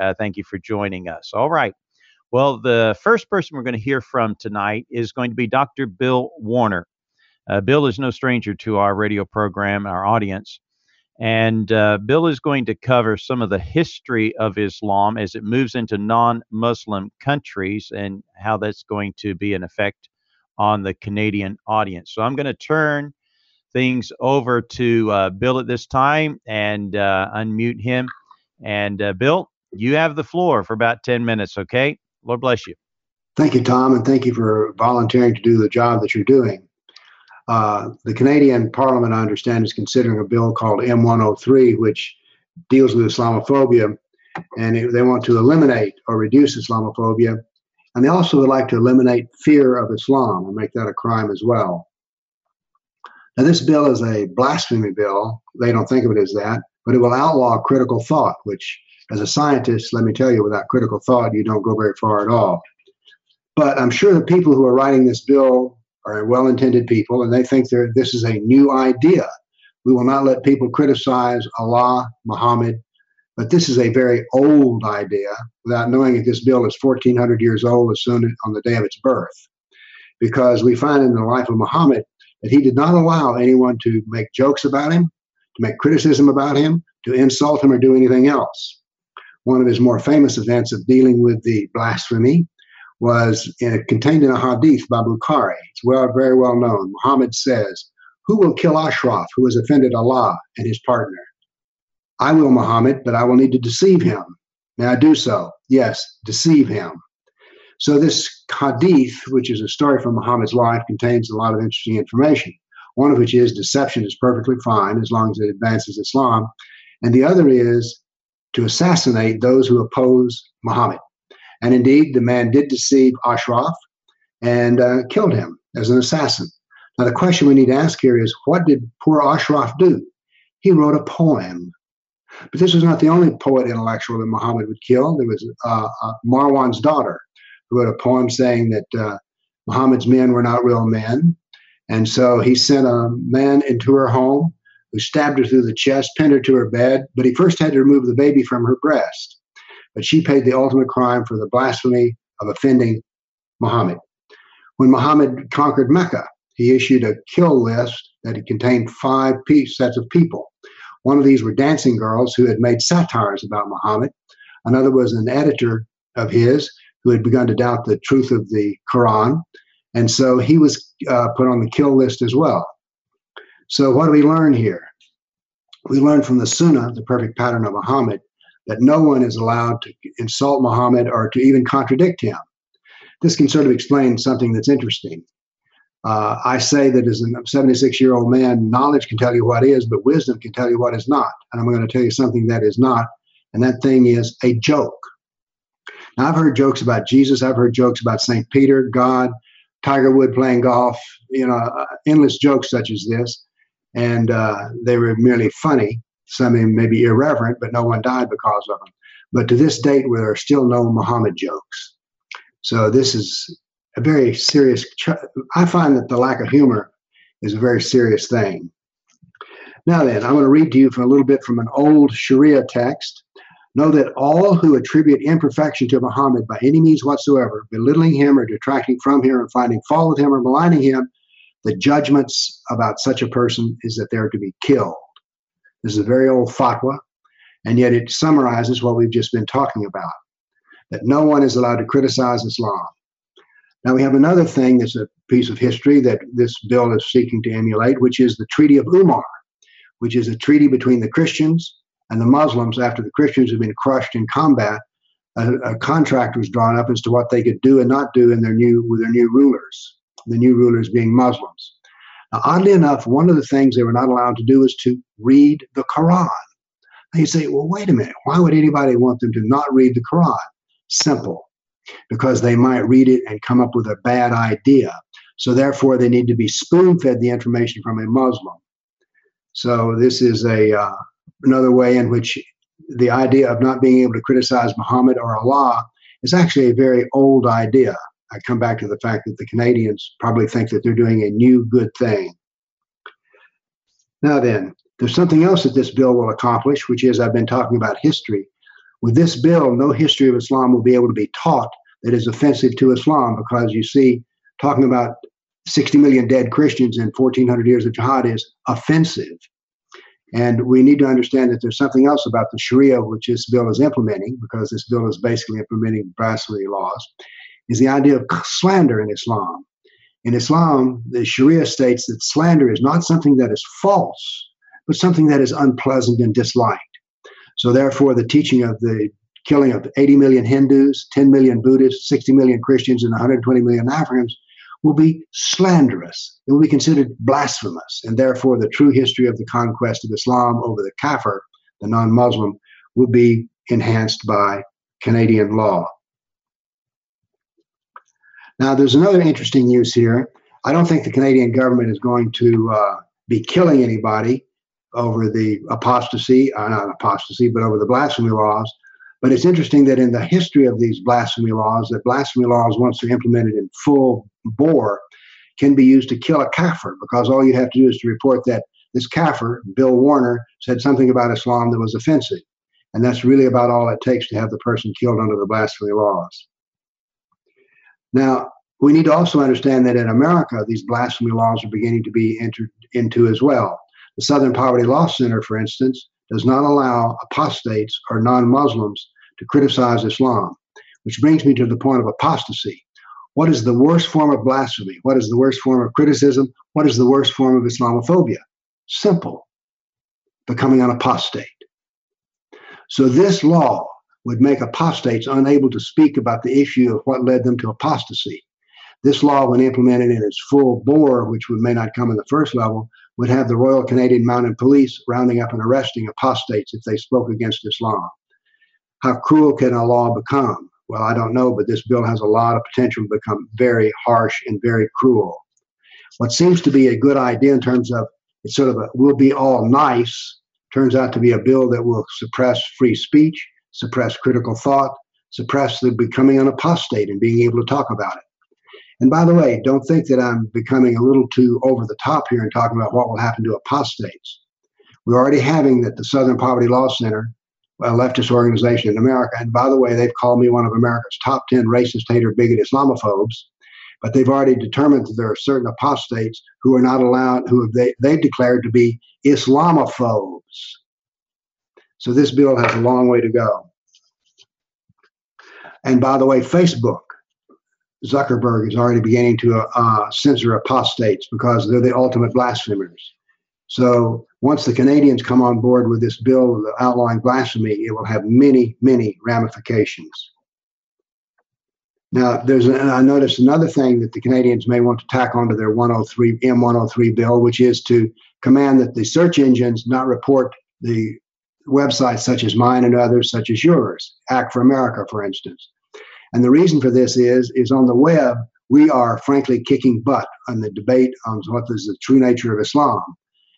Uh, thank you for joining us. All right. Well, the first person we're going to hear from tonight is going to be Dr. Bill Warner. Uh, Bill is no stranger to our radio program, our audience. And uh, Bill is going to cover some of the history of Islam as it moves into non Muslim countries and how that's going to be an effect on the Canadian audience. So I'm going to turn things over to uh, Bill at this time and uh, unmute him. And uh, Bill, you have the floor for about 10 minutes, okay? Lord bless you. Thank you, Tom, and thank you for volunteering to do the job that you're doing. Uh, the Canadian Parliament, I understand, is considering a bill called M103, which deals with Islamophobia, and it, they want to eliminate or reduce Islamophobia. And they also would like to eliminate fear of Islam and make that a crime as well. Now, this bill is a blasphemy bill. They don't think of it as that, but it will outlaw critical thought, which, as a scientist, let me tell you, without critical thought, you don't go very far at all. But I'm sure the people who are writing this bill are well intended people and they think this is a new idea. We will not let people criticize Allah, Muhammad, but this is a very old idea without knowing that this bill is 1400 years old as soon as on the day of its birth. Because we find in the life of Muhammad that he did not allow anyone to make jokes about him, to make criticism about him, to insult him, or do anything else. One of his more famous events of dealing with the blasphemy was in, contained in a hadith by Bukhari. It's well, very well known. Muhammad says, Who will kill Ashraf, who has offended Allah and his partner? I will, Muhammad, but I will need to deceive him. May I do so? Yes, deceive him. So, this hadith, which is a story from Muhammad's life, contains a lot of interesting information. One of which is deception is perfectly fine as long as it advances Islam. And the other is to assassinate those who oppose Muhammad. And indeed, the man did deceive Ashraf and uh, killed him as an assassin. Now, the question we need to ask here is what did poor Ashraf do? He wrote a poem. But this was not the only poet intellectual that Muhammad would kill. There was uh, uh, Marwan's daughter who wrote a poem saying that uh, Muhammad's men were not real men. And so he sent a man into her home who stabbed her through the chest, pinned her to her bed, but he first had to remove the baby from her breast but she paid the ultimate crime for the blasphemy of offending Muhammad. When Muhammad conquered Mecca, he issued a kill list that contained five sets of people. One of these were dancing girls who had made satires about Muhammad. Another was an editor of his who had begun to doubt the truth of the Quran. And so he was uh, put on the kill list as well. So, what do we learn here? We learn from the Sunnah, the perfect pattern of Muhammad, that no one is allowed to insult Muhammad or to even contradict him. This can sort of explain something that's interesting. Uh, I say that as a 76 year old man, knowledge can tell you what is, but wisdom can tell you what is not. And I'm going to tell you something that is not, and that thing is a joke. Now, I've heard jokes about Jesus, I've heard jokes about St. Peter, God, Tiger Wood playing golf, you know, uh, endless jokes such as this. And uh, they were merely funny. Some may be irreverent, but no one died because of them. But to this date, there are still no Muhammad jokes. So this is a very serious. I find that the lack of humor is a very serious thing. Now then, I'm going to read to you from a little bit from an old Sharia text. Know that all who attribute imperfection to Muhammad by any means whatsoever, belittling him or detracting from him or finding fault with him or maligning him, the judgments about such a person is that they're to be killed. This is a very old fatwa, and yet it summarizes what we've just been talking about that no one is allowed to criticize Islam. Now, we have another thing that's a piece of history that this bill is seeking to emulate, which is the Treaty of Umar, which is a treaty between the Christians and the Muslims after the Christians had been crushed in combat. A, a, contract was drawn up as to what they could do and not do in their new with their new rulers, the new rulers being Muslims. Now, oddly enough, one of the things they were not allowed to do is to read the Quran. And you say, well, wait a minute. Why would anybody want them to not read the Quran? Simple. Because they might read it and come up with a bad idea. So therefore, they need to be spoon fed the information from a Muslim. So this is a uh, another way in which the idea of not being able to criticize Muhammad or Allah is actually a very old idea. I come back to the fact that the Canadians probably think that they're doing a new good thing. Now, then, there's something else that this bill will accomplish, which is I've been talking about history. With this bill, no history of Islam will be able to be taught that is offensive to Islam because you see, talking about 60 million dead Christians in 1400 years of jihad is offensive. And we need to understand that there's something else about the Sharia, which this bill is implementing, because this bill is basically implementing blasphemy laws, is the idea of slander in Islam. In Islam, the Sharia states that slander is not something that is false, but something that is unpleasant and disliked. So, therefore, the teaching of the killing of 80 million Hindus, 10 million Buddhists, 60 million Christians, and 120 million Africans will be slanderous. It will be considered blasphemous. And therefore, the true history of the conquest of Islam over the Kafir, the non Muslim, will be enhanced by Canadian law. Now, there's another interesting use here. I don't think the Canadian government is going to uh, be killing anybody over the apostasy, uh, not apostasy, but over the blasphemy laws. But it's interesting that in the history of these blasphemy laws, that blasphemy laws, once they're implemented in full bore, can be used to kill a kafir because all you have to do is to report that this kafir, Bill Warner, said something about Islam that was offensive. And that's really about all it takes to have the person killed under the blasphemy laws. Now, we need to also understand that in America, these blasphemy laws are beginning to be entered into as well. The Southern Poverty Law Center, for instance, does not allow apostates or non Muslims to criticize Islam, which brings me to the point of apostasy. What is the worst form of blasphemy? What is the worst form of criticism? What is the worst form of Islamophobia? Simple becoming an apostate. So, this law would make apostates unable to speak about the issue of what led them to apostasy. This law, when implemented in its full bore, which may not come in the first level, would have the Royal Canadian Mounted Police rounding up and arresting apostates if they spoke against Islam. How cruel can a law become? Well, I don't know, but this bill has a lot of potential to become very harsh and very cruel. What seems to be a good idea in terms of it's sort of a we'll be all nice turns out to be a bill that will suppress free speech, suppress critical thought, suppress the becoming an apostate and being able to talk about it. And by the way, don't think that I'm becoming a little too over the top here and talking about what will happen to apostates. We're already having that the Southern Poverty Law Center, a leftist organization in America, and by the way, they've called me one of America's top 10 racist, hater, bigot Islamophobes, but they've already determined that there are certain apostates who are not allowed, who they, they've declared to be Islamophobes. So this bill has a long way to go. And by the way, Facebook, Zuckerberg is already beginning to uh, censor apostates because they're the ultimate blasphemers. So once the Canadians come on board with this bill outlawing blasphemy, it will have many, many ramifications. Now, there's a, I noticed another thing that the Canadians may want to tack onto their 103 M103 bill, which is to command that the search engines not report the websites such as mine and others, such as yours, Act for America, for instance. And the reason for this is, is on the web, we are frankly kicking butt on the debate on what is the true nature of Islam.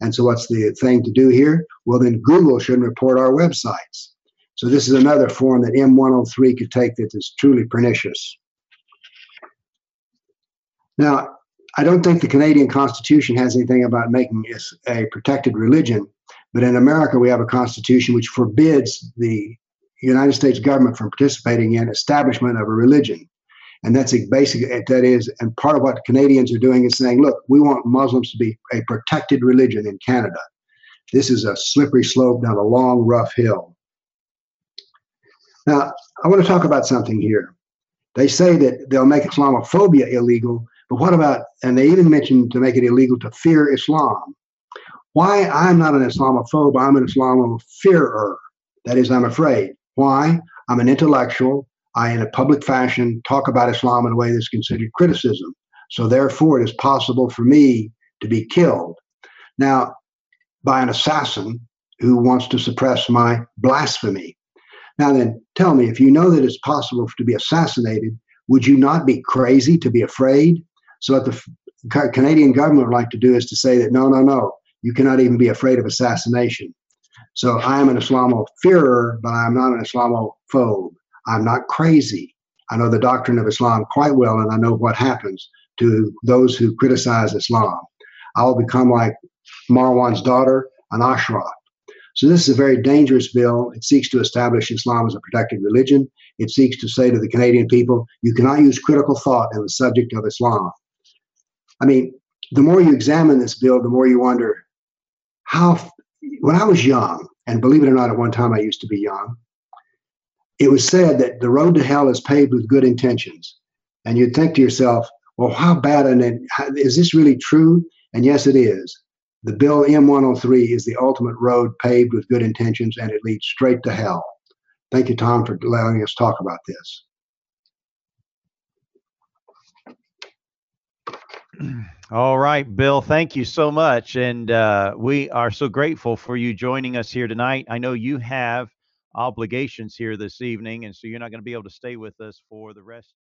And so, what's the thing to do here? Well, then Google shouldn't report our websites. So, this is another form that M103 could take that is truly pernicious. Now, I don't think the Canadian Constitution has anything about making a protected religion, but in America, we have a constitution which forbids the United States government from participating in establishment of a religion. And that's a basic, that is, and part of what Canadians are doing is saying, look, we want Muslims to be a protected religion in Canada. This is a slippery slope down a long, rough hill. Now, I want to talk about something here. They say that they'll make Islamophobia illegal, but what about, and they even mentioned to make it illegal to fear Islam. Why I'm not an Islamophobe, I'm an Islamofearer. That is, I'm afraid. Why? I'm an intellectual. I, in a public fashion, talk about Islam in a way that's considered criticism. So, therefore, it is possible for me to be killed. Now, by an assassin who wants to suppress my blasphemy. Now, then, tell me if you know that it's possible to be assassinated, would you not be crazy to be afraid? So, what the Canadian government would like to do is to say that no, no, no, you cannot even be afraid of assassination. So I am an Islamophobe, but I'm not an Islamophobe. I'm not crazy. I know the doctrine of Islam quite well, and I know what happens to those who criticize Islam. I will become like Marwan's daughter, an Ashraf. So this is a very dangerous bill. It seeks to establish Islam as a protected religion. It seeks to say to the Canadian people, you cannot use critical thought in the subject of Islam. I mean, the more you examine this bill, the more you wonder how, when I was young, and believe it or not, at one time I used to be young, it was said that the road to hell is paved with good intentions. And you'd think to yourself, well, how bad and is this really true? And yes, it is. The bill M103 is the ultimate road paved with good intentions and it leads straight to hell. Thank you, Tom, for allowing us talk about this. All right, Bill, thank you so much. And uh, we are so grateful for you joining us here tonight. I know you have obligations here this evening, and so you're not going to be able to stay with us for the rest.